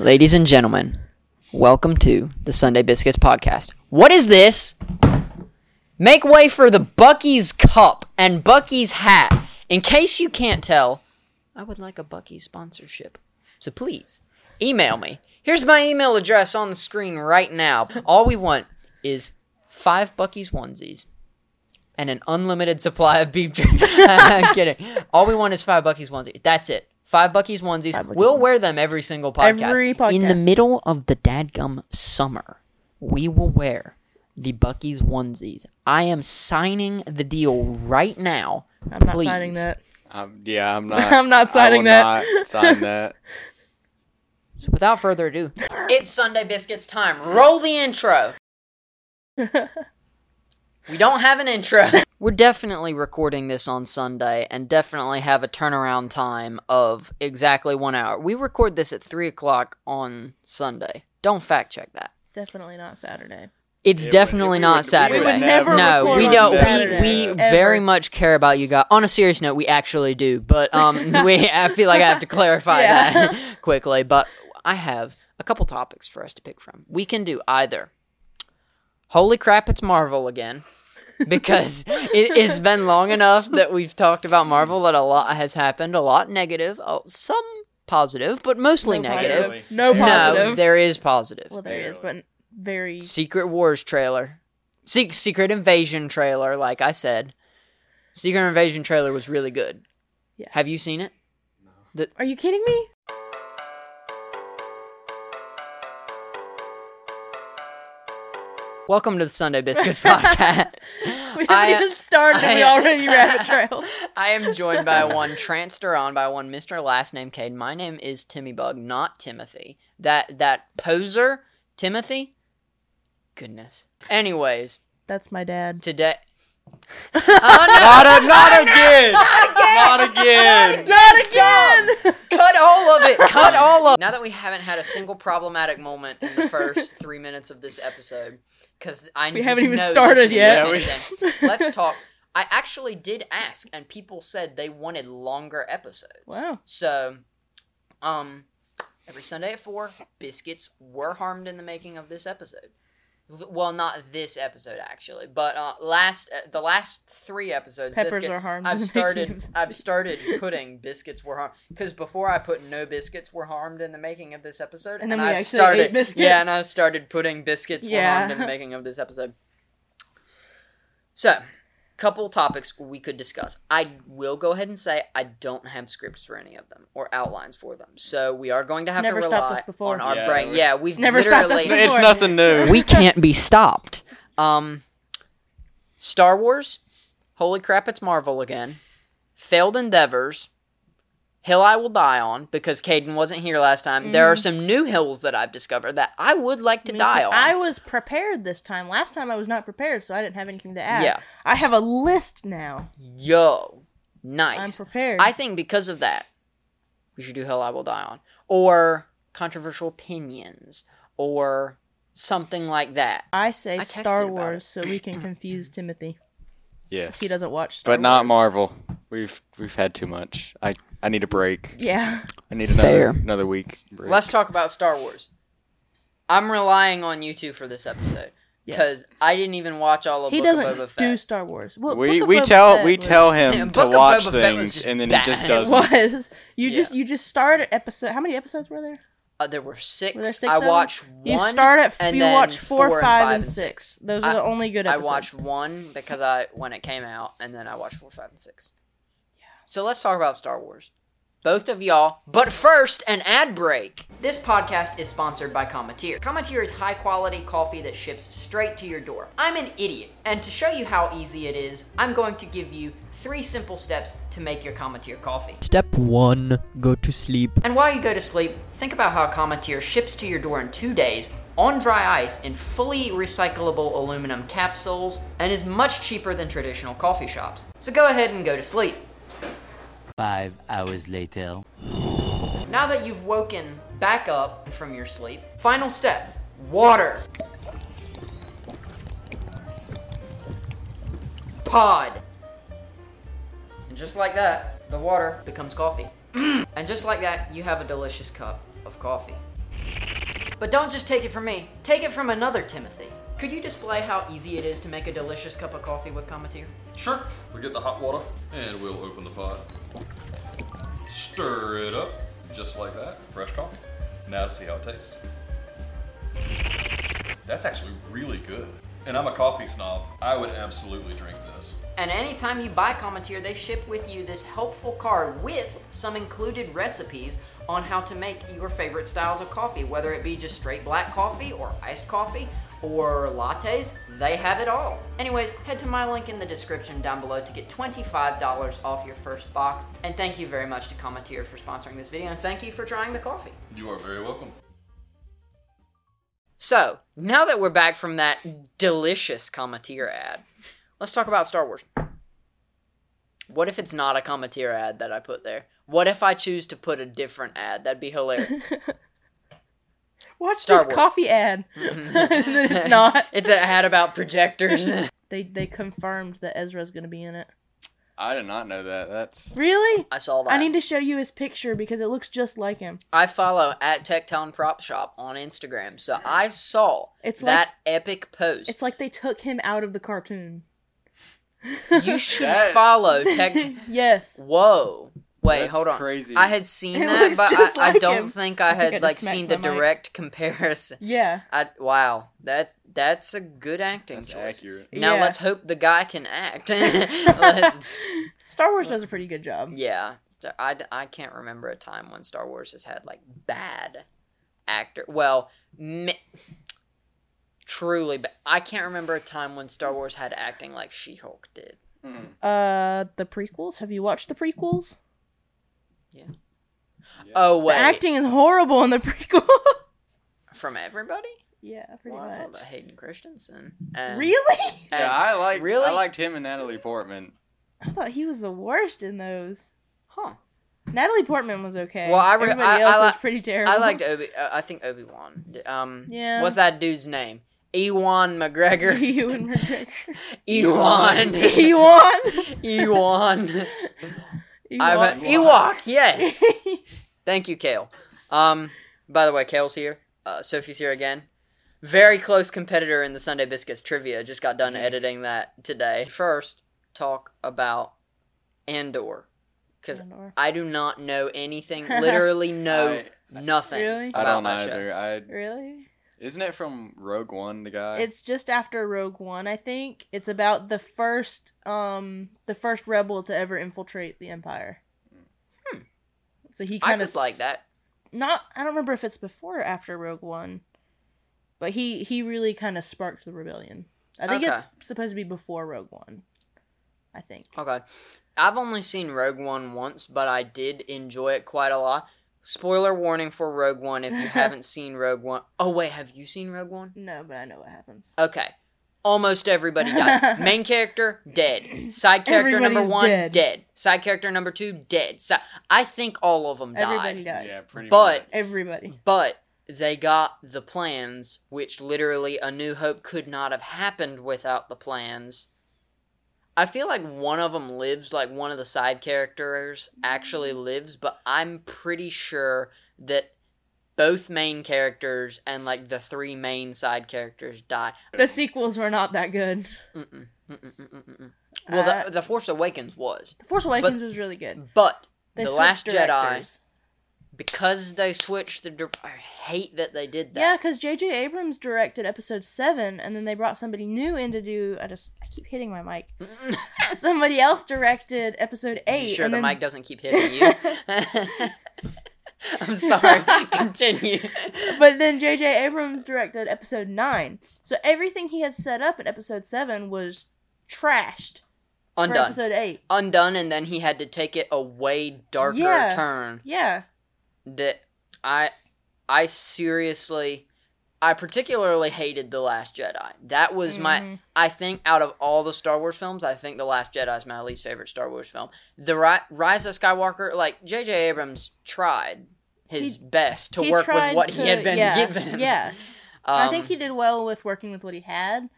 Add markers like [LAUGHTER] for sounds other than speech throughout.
Ladies and gentlemen, welcome to the Sunday Biscuits podcast. What is this? Make way for the Buc-ee's cup and Buc-ee's hat. In case you can't tell, I would like a Buc-ee's sponsorship. So please, email me. Here's my email address on the screen right now. All we want is five Buc-ee's onesies and an unlimited supply of beef jerky. [LAUGHS] I'm kidding. All we want is five Buc-ee's onesies. That's it. Five Buc-ee's onesies. Buc-ee's we'll wear them every single podcast. Every podcast. In the middle of the dadgum summer, we will wear the Buc-ee's onesies. I am signing the deal right now. I'm not signing that. Um, yeah, I'm not. [LAUGHS] I'm not I signing will that. Not sign that. [LAUGHS] So without further ado, it's Sunday Biscuits time. Roll the intro. [LAUGHS] we don't have an intro. We're definitely recording this on Sunday and definitely have a turnaround time of exactly one hour. We record this at 3 o'clock on Sunday. Don't fact check that. Definitely not Saturday. It's It definitely we not would- we Saturday. would never no, we don't. Saturday, we we ever. very much care about you guys. On a serious note, we actually do, but um, [LAUGHS] we I feel like I have to clarify Yeah. that [LAUGHS] quickly. But I have a couple topics for us to pick from. We can do either. Holy crap! It's Marvel again. Because it, it's been long enough that we've talked about Marvel that a lot has happened, a lot negative, uh, some positive, but mostly No negative. positive. No positive. No, there is positive. well, there is, but very. Secret Wars trailer. Se- Secret Invasion trailer, like I said. Secret Invasion trailer was really good. Yeah. Have you seen it? No. Are you kidding me? Welcome to the Sunday Biscuits [LAUGHS] podcast. We haven't I- even started and we already rabbit trail. [LAUGHS] I am joined by one Transter on by one Mr. Last Name Cade. My name is Timmy Bug, not Timothy. That that poser, Timothy. Goodness. Anyways, That's my dad. today. [LAUGHS] oh no! not, a, not again. Not again. Not again! [LAUGHS] Cut all of it. Cut all of. it. Now that we haven't had a single problematic moment in the first [LAUGHS] three minutes of this episode, because I We just haven't even know started yet. Yeah, it is. [LAUGHS] Let's talk. I actually did ask, and people said they wanted longer episodes. Wow. So, um, every Sunday at four, biscuits were harmed in the making of this episode. Well, not this episode actually, but uh, last uh, the last three episodes. Peppers biscuit- are harmed I've in the making started. [LAUGHS] I've started putting biscuits were harmed because before I put no biscuits were harmed in the making of this episode, And then we I've actually started. ate biscuits. Yeah, and I started putting biscuits were Yeah. harmed in the making of this episode. So, couple topics we could discuss. I will go ahead and say I don't have scripts for any of them or outlines for them. So we are going to have to never stopped rely us before. on our Yeah, brain. we- Yeah, we've never stopped us literally It's nothing new. we can't be stopped. Um, Star Wars, holy crap, it's Marvel again. Failed endeavors, hill I will die on because Caden wasn't here last time. There are mm-hmm. some new hills that I've discovered that I would like to Me die too. on. I was prepared this time. Last time I was not prepared, so I didn't have anything to add. Yeah. I have a list now. Yo, nice. I'm prepared. I think because of that, we should do Hill I Will Die On. Or controversial opinions. Or something like that. I say I Star Wars so we can [CLEARS THROAT] confuse Timothy. Yes. He doesn't watch Star But not Marvel. We've we've had too much. I I need a break. Yeah. I need another Fair. another week. Break. Let's talk about Star Wars. I'm relying on you two for this episode. Yes. Because I didn't even watch all of He Book of doesn't Boba do Star Wars. Well, we Book of we Boba tell Fett we was- tell him [LAUGHS] Book to of watch Boba Fett was things just and then bad. he just It doesn't. was. You just you just start at episode. How many episodes were there? Uh, there were six. Were there six I of them? watched You one. start at and you then watch four, four and five, five and and six. six. Those are I- the only good I episodes. watched one because I when it came out, and then I watched four, five, and six. So let's talk about Star Wars. Both of y'all. But first, an ad break. This podcast is sponsored by Cometeer. Cometeer is high quality coffee that ships straight to your door. I'm an idiot, and to show you how easy it is, I'm going to give you three simple steps to make your Cometeer coffee. Step 1 Go to sleep. And while you go to sleep, think about how Cometeer ships to your door in two days on dry ice in fully recyclable aluminum capsules and is much cheaper than traditional coffee shops. So go ahead and go to sleep. Five hours later. Now that you've woken back up from your sleep, final step water. Pod. And just like that, the water becomes coffee. [CLEARS THROAT] and just like that, you have a delicious cup of coffee. But don't just take it from me. Take it from another Timothy. Could you display how easy it is to make a delicious cup of coffee with Cometeer? Sure. We get the hot water and we'll open the pot. Stir it up just like that. Fresh coffee. Now to see how it tastes. That's actually really good. And I'm a coffee snob. I would absolutely drink this. And anytime you buy Cometeer, they ship with you this helpful card with some included recipes on how to make your favorite styles of coffee, whether it be just straight black coffee or iced coffee or lattes, they have it all. Anyways, head to my link in the description down below to get $25 off your first box. And thank you very much to Cometeer for sponsoring this video, and thank you for trying the coffee. You are very welcome. So, now that we're back from that delicious Cometeer ad, let's talk about Star Wars. What if it's not a Cometeer ad that I put there? What if I choose to put a different ad? That'd be hilarious. [LAUGHS] Watch Star this Wars. coffee ad. [LAUGHS] and then it's not. [LAUGHS] it's an ad about projectors. [LAUGHS] They they confirmed that Ezra's gonna be in it. I did not know that. That's Really? I saw that. I need to show you his picture because it looks just like him. I follow at Techtown Prop Shop on Instagram, so I saw It's that epic post. It's like they took him out of the cartoon. you should That- follow Tech. Yes. Whoa. Wait, That's hold on. crazy. I had seen [LAUGHS] It that, but just I, I don't him. think I I think I had just like seen the my mic. direct comparison. [LAUGHS] Yeah. I, wow, that's that's a good acting that's choice. accurate. Now Yeah. let's hope the guy can act. [LAUGHS] Star Wars does a pretty good job. yeah, I, I can't remember a time when Star Wars has had like bad actor. Well, mi- truly, but I can't remember a time when Star Wars had acting like She-Hulk did. Uh, the prequels. Have you watched the prequels? Oh The wait, acting is horrible in the [LAUGHS] prequel. from everybody? yeah, pretty Well, I thought much. about Hayden Christensen. And, Really? and- Yeah, I liked. really? I liked him and Natalie Portman. I thought he was the worst in those. huh? Natalie Portman was okay. Well, I re- Everybody I- else I was pretty terrible. I liked Obi. Uh, I think Obi Wan. Um, Yeah. What's that dude's name? Ewan McGregor. [LAUGHS] Ewan McGregor. Ewan. Ewan. [LAUGHS] Ewan. I'm Ewan. Ewok. Yes. [LAUGHS] Thank you, Kael. Um, by the way, Kael's here. Uh, Sophie's here again. Very close competitor in the Sunday Biscuits trivia. Just got done editing that today. First, talk about Andor, because Andor. I do not know anything. [LAUGHS] Literally, [LAUGHS] know I- nothing. Really? About I don't that either. I Really? Isn't it from Rogue One? The guy. It's just after Rogue One, I think. It's about the first um the first rebel to ever infiltrate the Empire. Hmm. So he. Kind of like that. Not I don't remember if it's before or after Rogue One. But he he really kind of sparked the rebellion. I think Okay. it's supposed to be before Rogue One. I think. Okay. I've only seen Rogue One once, but I did enjoy it quite a lot. Spoiler warning for Rogue One if you [LAUGHS] haven't seen Rogue One. Oh, wait, have you seen Rogue One? No, but I know what happens. Okay. Almost everybody dies. [LAUGHS] Main character, dead. Side character number one, dead. dead. Side character number two, dead. Si- I think all of them died. Everybody dies. yeah, pretty. But- much. Everybody. But they got the plans, which literally A New Hope could not have happened without the plans. I feel like one of them lives, like one of the side characters actually lives, but I'm pretty sure that both main characters and like the three main side characters die. The sequels were not that good. Mm-mm, mm-mm, mm-mm, mm-mm. Well, Uh, the, the Force Awakens was, The Force Awakens was really good. but They the Last Jedi. Because they switched the. dir- I hate that they did that. Yeah, because J.J. Abrams directed episode seven, and then they brought somebody new in to do. I just I keep hitting my mic. [LAUGHS] somebody else directed episode You eight. sure and the then, mic doesn't keep hitting you? [LAUGHS] I'm sorry. [LAUGHS] Continue. But then J.J. Abrams directed episode nine. So everything he had set up in episode seven was trashed Undone. episode eight. Undone, and then he had to take it a way darker Yeah. turn Yeah. That I, I seriously, I particularly hated the Last Jedi. That was my. Mhm. I think out of all the Star Wars films, I think the Last Jedi is my least favorite Star Wars film. The Ri- Rise of Skywalker, like J.J. Abrams tried his He- best to work with what he had been yeah, given. [LAUGHS] Yeah. I think Um, he did well with working with what he had,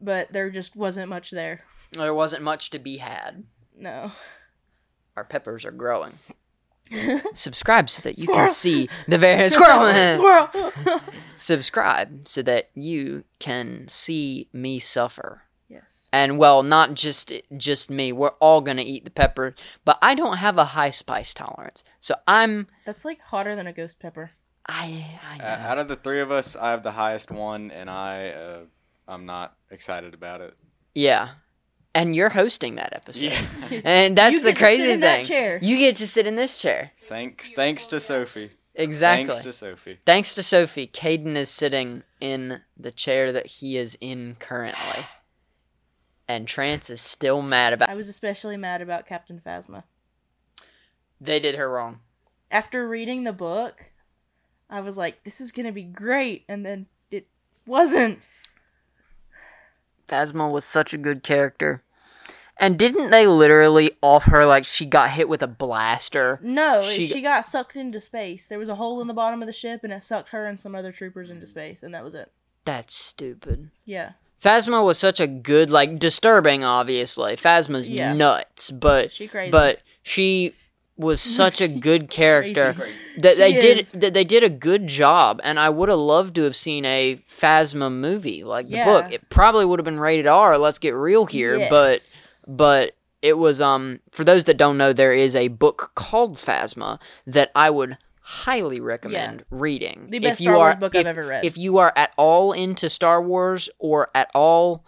but there just wasn't much there. there wasn't much to be had. No. Our peppers are growing. Subscribe so that you can see the various [LAUGHS] squirrel. Squirrel. [LAUGHS] Subscribe so that you can see me suffer. yes. And well, not just just me. We're all gonna eat the pepper, but I don't have a high spice tolerance, so I'm. That's like hotter than a ghost pepper. I I know. Uh, out of the three of us, I have the highest one, and I uh, I'm not excited about it. yeah, and you're hosting that episode, Yeah. [LAUGHS] and that's You the get to sit crazy in that thing. chair. You get to sit in this chair. thanks, thanks to Sophie. Exactly. Thanks to Sophie. Thanks to Sophie, Caden is sitting in the chair that he is in currently. And Trance is still mad about I was especially mad about Captain Phasma. They did her wrong. After reading the book, I was like, this is gonna be great, and then it wasn't. Phasma was such a good character. And didn't they literally off her like she got hit with a blaster? No, She- she, got sucked into space. There was a hole in the bottom of the ship, and it sucked her and some other troopers into space, and that was it. That's stupid. Yeah, Phasma was such a good, like, disturbing, obviously. Phasma's Yeah. nuts, but She crazy. but she was [LAUGHS] such a good character Crazy. that they did that they did a good job, and I would have loved to have seen a Phasma movie like the Yeah. book. It probably would have been rated R. Let's get real here, but Yes. but it was um for those that don't know there is a book called phasma that i would highly recommend reading The best if you Star Wars are book if, I've ever read. if you are at all into star wars or at all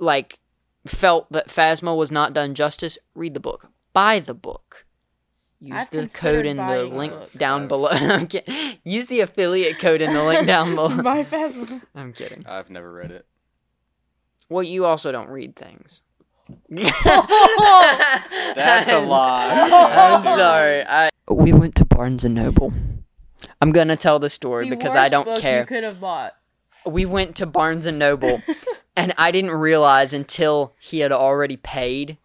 like felt that phasma was not done justice read the book buy the book use I've the code in the link down below [LAUGHS] I'm kidding. use the affiliate code in the link [LAUGHS] down below By Phasma. [LAUGHS] i'm kidding I've never read it. well you also don't read things That's a lie. I'm sorry. I we went to Barnes and Noble. I'm gonna tell the story The because I don't book care. You could have bought. We went to Barnes and Noble, and I didn't realize until he had already paid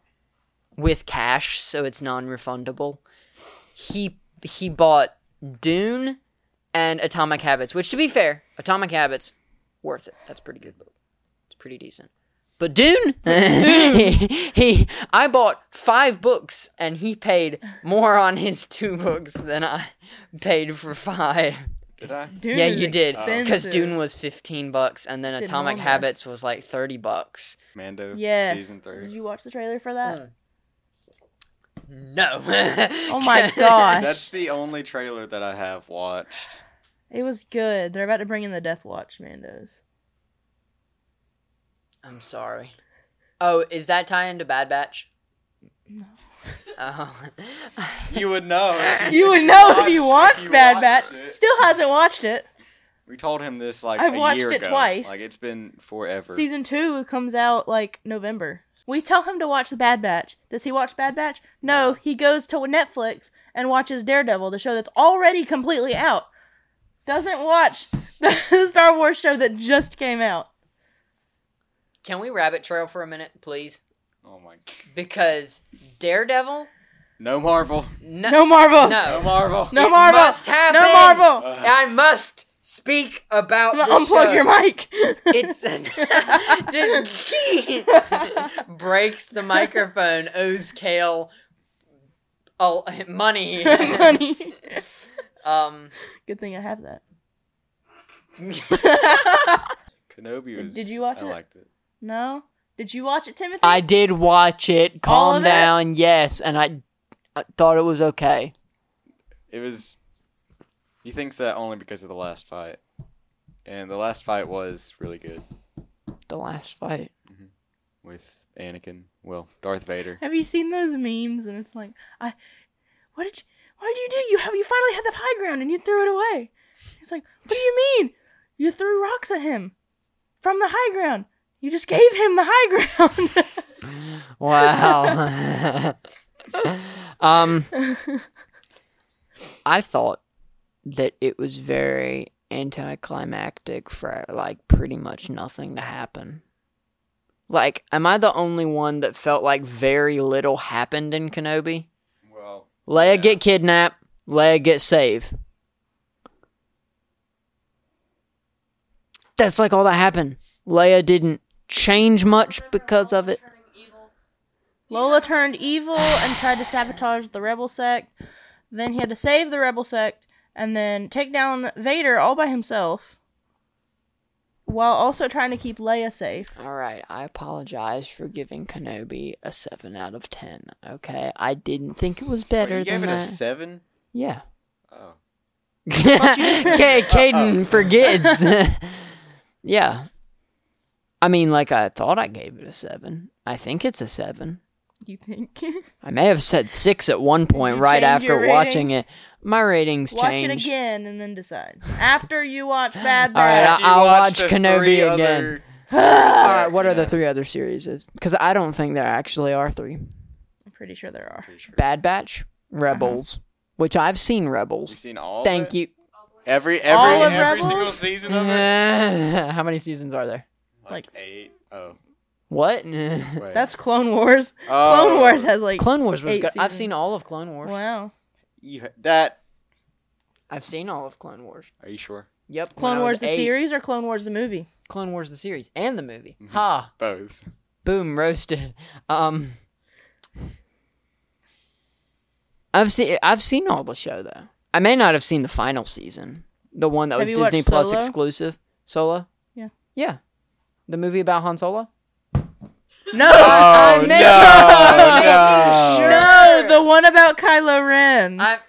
with cash, so it's non-refundable. He he bought Dune and Atomic Habits, which to be fair, Atomic Habits worth it. That's a pretty good book. It's pretty decent. But Dune, he, [LAUGHS] he, I bought five books, and he paid more on his two books than I paid for five. Did I? Dune yeah, you did, because. Dune was fifteen bucks, and then It's Atomic. Habits was like thirty bucks. Mando Yes. season three. Did you watch the trailer for that? Mm. No. Oh [LAUGHS] my gosh. That's the only trailer that I have watched. It was good. They're about to bring in the Death Watch Mandos. I'm sorry. Oh, is that tie into Bad Batch? No. [LAUGHS] Oh. [LAUGHS] You would know. if You would if know if you watched if you Bad watched Batch. it. Still hasn't watched it. We told him this like I've a watched year it ago. twice. Like it's been forever. Season two comes out like November. We tell him to watch the Bad Batch. Does he watch Bad Batch? No, he goes to Netflix and watches Daredevil, the show that's already completely out. Doesn't watch [LAUGHS] the Star Wars show that just came out. Can we rabbit trail for a minute, please? oh my. g- Because Daredevil? No Marvel. No. No Marvel. No. No Marvel. No It Marvel. must happen. No Marvel. I must speak about I'm the unplug show. your mic. [LAUGHS] It's an [LAUGHS] breaks the microphone. Owes Kael oh, money. [LAUGHS] Money. um, Good thing I have that. Kenobi was. Did you watch I it? liked it. No. Did you watch it, Timothy? I did watch it. Calm of it? down. Yes, and I, I thought it was okay. It was. He thinks that only because of the last fight, and the last fight was really good The last fight. with Anakin. Well, Darth Vader. Have you seen those memes? And it's like, I, what did you, what did you do? You have, you finally had the high ground and you threw it away. He's like, what do you mean? You threw rocks at him from the high ground. You just gave him the high [LAUGHS] ground. Wow. [LAUGHS] [LAUGHS] um, I thought that it was very anticlimactic for like pretty much nothing to happen. Like, am I the only one that felt like very little happened in Kenobi? Well, Leia Yeah. get kidnapped, Leia get saved. That's like all that happened. Leia didn't change much because of it. Lola turned evil and tried to sabotage the rebel sect. Then he had to save the rebel sect and then take down Vader all by himself while also trying to keep Leia safe. All right, I apologize for giving Kenobi a seven out of ten. Okay, I didn't think it was better you than gave it a seven. yeah. Oh, [LAUGHS] K- Caden [LAUGHS] forgets. [LAUGHS] yeah. I mean, like I thought I gave it a seven. I think it's a seven. You think? I may have said six at one point right after watching it. My ratings change. watch changed. it again and then decide. After you watch [LAUGHS] Bad All right, Batch. After you I'll watch watch Kenobi again. [LAUGHS] [LAUGHS] All right, what are the three other series? Because I don't think there actually are three. I'm pretty sure there are. Sure. Bad Batch, uh-huh. Rebels, which I've seen You've Rebels. seen all. Thank of it? you. Every every All of every Rebels? single season of it. How many seasons are there? Like- eight. Oh, What? That's Clone Wars. oh, Clone Wars has like Clone Wars was eight good. I've seen all of Clone Wars. wow. You, that. I've seen all of Clone Wars. Are you sure? Yep. Clone Wars the eight. series or Clone Wars the movie? Clone Wars the series and the movie. Mhm. Ha! Both. Boom! Roasted. Um. I've seen I've seen all the show though. I may not have seen the final season, the one that Have was Disney Plus Solo? exclusive. Solo. Yeah. Yeah. The movie about Han Solo. No. Oh I'm no! making- no! No, the one about Kylo Ren. I,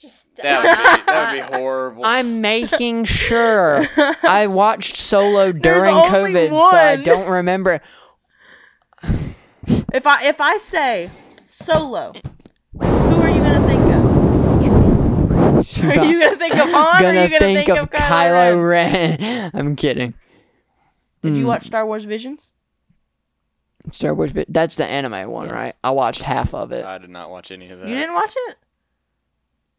just that would, be, that would be horrible. I'm making [LAUGHS] sure. I watched Solo during only COVID, so I don't remember. if I if I say Solo, who are you gonna think of? Are you gonna think of Han? or are you gonna think, think, of, of Kylo, Ren? Ren. [LAUGHS] I'm kidding. Did you Mm. watch Star Wars Visions? Star Wars? vi- That's the anime one, Yes. right? I watched half of it. I did not watch any of that. You didn't watch it?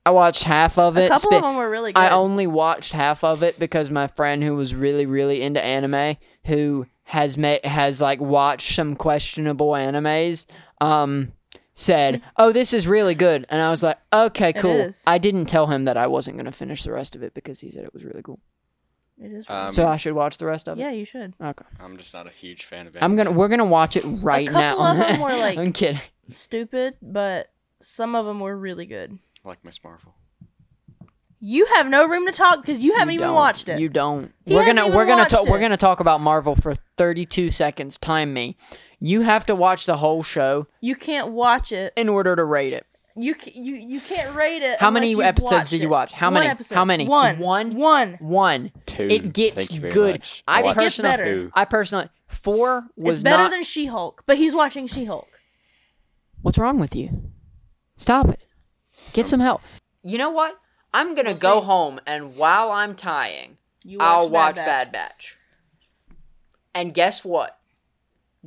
I watched half of it. A couple spe- of them were really good. I only watched half of it because my friend who was really, really into anime, who has ma- has like watched some questionable animes, um, said, "Oh, this is really good," and I was like, "Okay, cool." is. I didn't tell him that I wasn't gonna finish the rest of it because he said it was really cool. It is. Um, so I should watch the rest of it. yeah, you should. Okay. I'm just not a huge fan of it. I'm gonna. We're gonna watch it right a couple now. of [LAUGHS] them were, like- I'm kidding. Stupid, but some of them were really good. like Miss Marvel. You have no room to talk because you haven't You even don't. watched it. You don't. He we're gonna even we're gonna watched talk we're gonna talk about Marvel for 32 seconds. Time me. You have to watch the whole show You can't watch it. in order to rate it. You you you can't rate it. How many episodes watched did you watch? How One many? episode. How many? One. One? One. One. Two. It gets Thank you very good. much. I watched personally, better. I personally, four was it's better not. than She-Hulk, but he's watching She-Hulk. What's wrong with you? Stop it. Get some help. You know what? I'm gonna We'll go see. home and while I'm tying, You I'll watch watched Bad Batch. And guess what?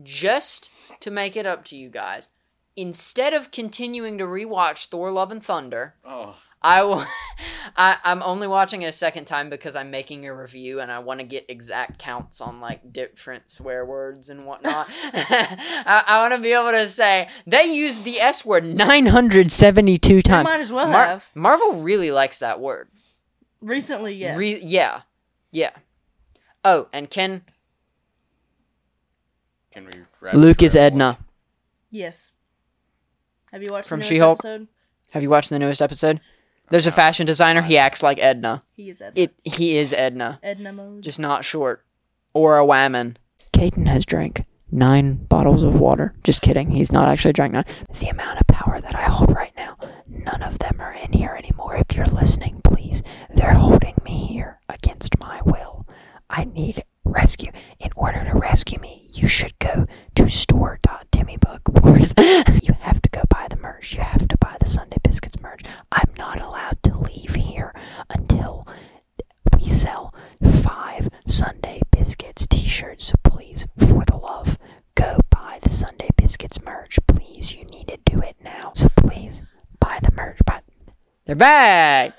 Just to make it up to you guys, instead of continuing to rewatch Thor: Love and Thunder, Oh, I will. [LAUGHS] I, I'm only watching it a second time because I'm making a review and I want to get exact counts on like different swear words and whatnot. [LAUGHS] [LAUGHS] I, I want to be able to say they used the S word 972 They times. might as well Mar- have. Marvel really likes that word. Recently, yes. Re- yeah, yeah. Oh, and Ken can we? wrap Luke is? Edna. yes. Have you watched From the newest She-Hulk? episode? Have you watched the newest episode? There's a fashion designer. He acts like Edna. He is Edna. It. He is Edna. Edna mode. just not short or a whammon. Caden has drank nine bottles of water. Just kidding. He's not actually drank nine. The amount of power that I hold right now, none of them are in here anymore. If you're listening, please. They're holding me here against my will. I need rescue. In order to rescue me, you should go to store.timmybook. [LAUGHS] you have to go buy the merch. You have to buy the Sunday Biscuits merch. I'm not allowed to leave here until we sell five Sunday Biscuits t shirts. So please, for the love, go buy the Sunday Biscuits merch. Please, you need to do it now. So please, buy the merch. Buy- They're back!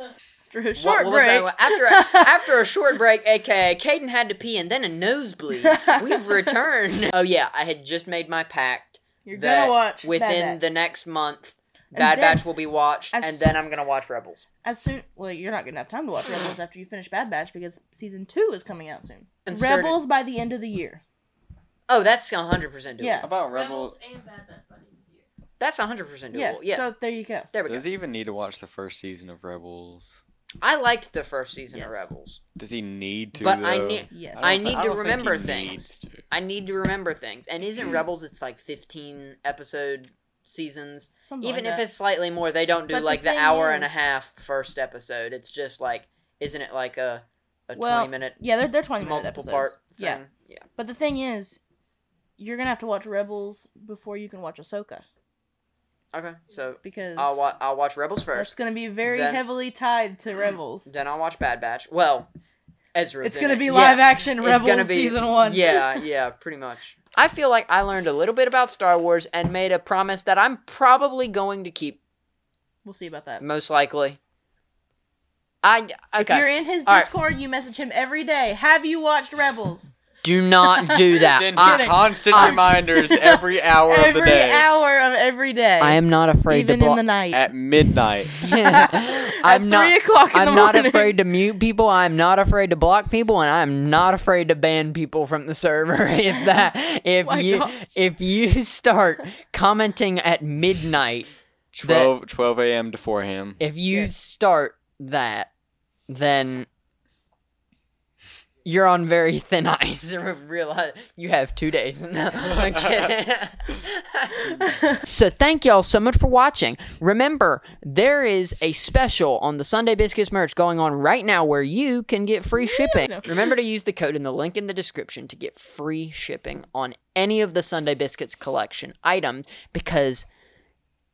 After a short What- what was break. that? After a, [LAUGHS] after a short break, aka Caden had to pee and then a nosebleed, [LAUGHS] we've returned. [LAUGHS] Oh yeah, I had just made my pact You're that gonna watch within Bad the next month. Bad then- Batch will be watched, and then I'm gonna watch Rebels. as soon. Well, you're not gonna have time to watch Rebels after you finish Bad Batch because season two is coming out soon. Inserted- Rebels by the end of the year. Oh, that's 100 percent doable. Yeah. How about Rebels? and Bad Batch by the end of the year. That's 100% doable. Yeah. Yeah. So there you go. there we go. Does he even need to watch the first season of Rebels? I liked the first season of Yes. Rebels. Does he need to? But I though? need- Yes. I don't need thi- to don't think remember he things. to. I need to remember things. And isn't mm. Rebels it's like 15 episode seasons? Something Even like if that. it's slightly more, they don't do But the like the, thing hour and a is- half first episode. It's just like isn't it like a a well, 20 minute yeah, they're they're twenty minute multiple episodes. part Yeah. Yeah. But the thing is, you're gonna have to watch Rebels before you can watch Ahsoka Okay. So because I'll wa- I'll watch Rebels first. It's gonna be very Then- heavily tied to Rebels. Then I'll watch Bad Batch. Well, Ezra. It's gonna it. be Yeah. live action Rebels be- season one. Yeah, [LAUGHS] yeah, pretty much. I feel like I learned a little bit about Star Wars and made a promise that I'm probably going to keep. we'll see about that. Most likely. I If you're in his All right. Discord, you message him every day. Have you watched Rebels? Do not [LAUGHS] do that. Send I, constant I- reminders [LAUGHS] every hour of the every day hour of every day. I am not afraid even to in the night. at midnight. [LAUGHS] I'm At not. 3 o'clock in I'm the not morning. afraid to mute people. I'm not afraid to block people, and I'm not afraid to ban people from the server. If that, if my you, gosh. if you start commenting at midnight, 12, 12 a.m. to 4 a.m. if you Yeah. start that, then you're on very thin ice. [LAUGHS] Realize you have two days. [LAUGHS] No, I'm kidding. [LAUGHS] so thank y'all so much for watching. Remember, there is a special on the Sunday Biscuits merch going on right now where you can get free shipping. Remember to use the code in the link in the description to get free shipping on any of the Sunday Biscuits collection items because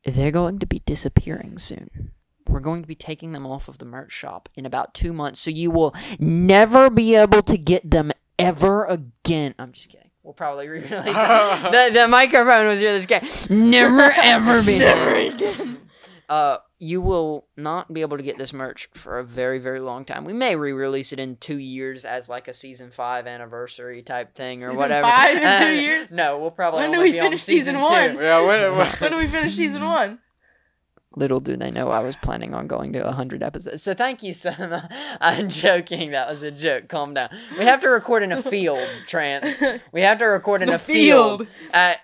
they're going to be disappearing soon. We're going to be taking them off of the merch shop in about two months, so you will never be able to get them ever again. I'm just kidding. We'll probably re-release the, the microphone was really scary. Never ever be never again. Uh, you will not be able to get this merch for a very, very long time. We may re-release it in two years as like a season five anniversary type thing or Season whatever. five in two [LAUGHS] years? No, we'll probably When do we be on finish season two. one? Yeah, when, [LAUGHS] when do we finish season one? Little do they know I was planning on going to 100 episodes. So thank you, son. [LAUGHS] I'm joking. That was a joke. Calm down. We have to record in a field, Trance. We have to record in The a field. field. Uh,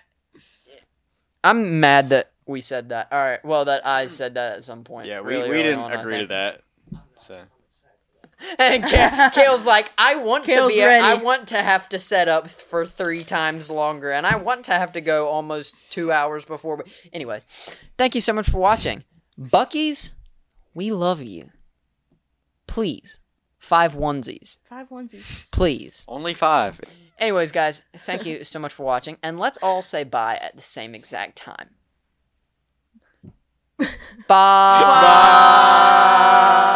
I'm mad that we said that. All right. Well, that I said that at some point. yeah, we, really we didn't on, agree to that. So And Ka- Kael's like, I want Kael's to be. ready. I want to have to set up for three times longer, and I want to have to go almost two hours before. we- Anyways, thank you so much for watching, Buc-ee's. We love you. Please, five onesies, Five onesies. please. only five. Anyways, guys, thank you so much for watching, and let's all say bye at the same exact time. [LAUGHS] Bye. How long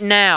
it now.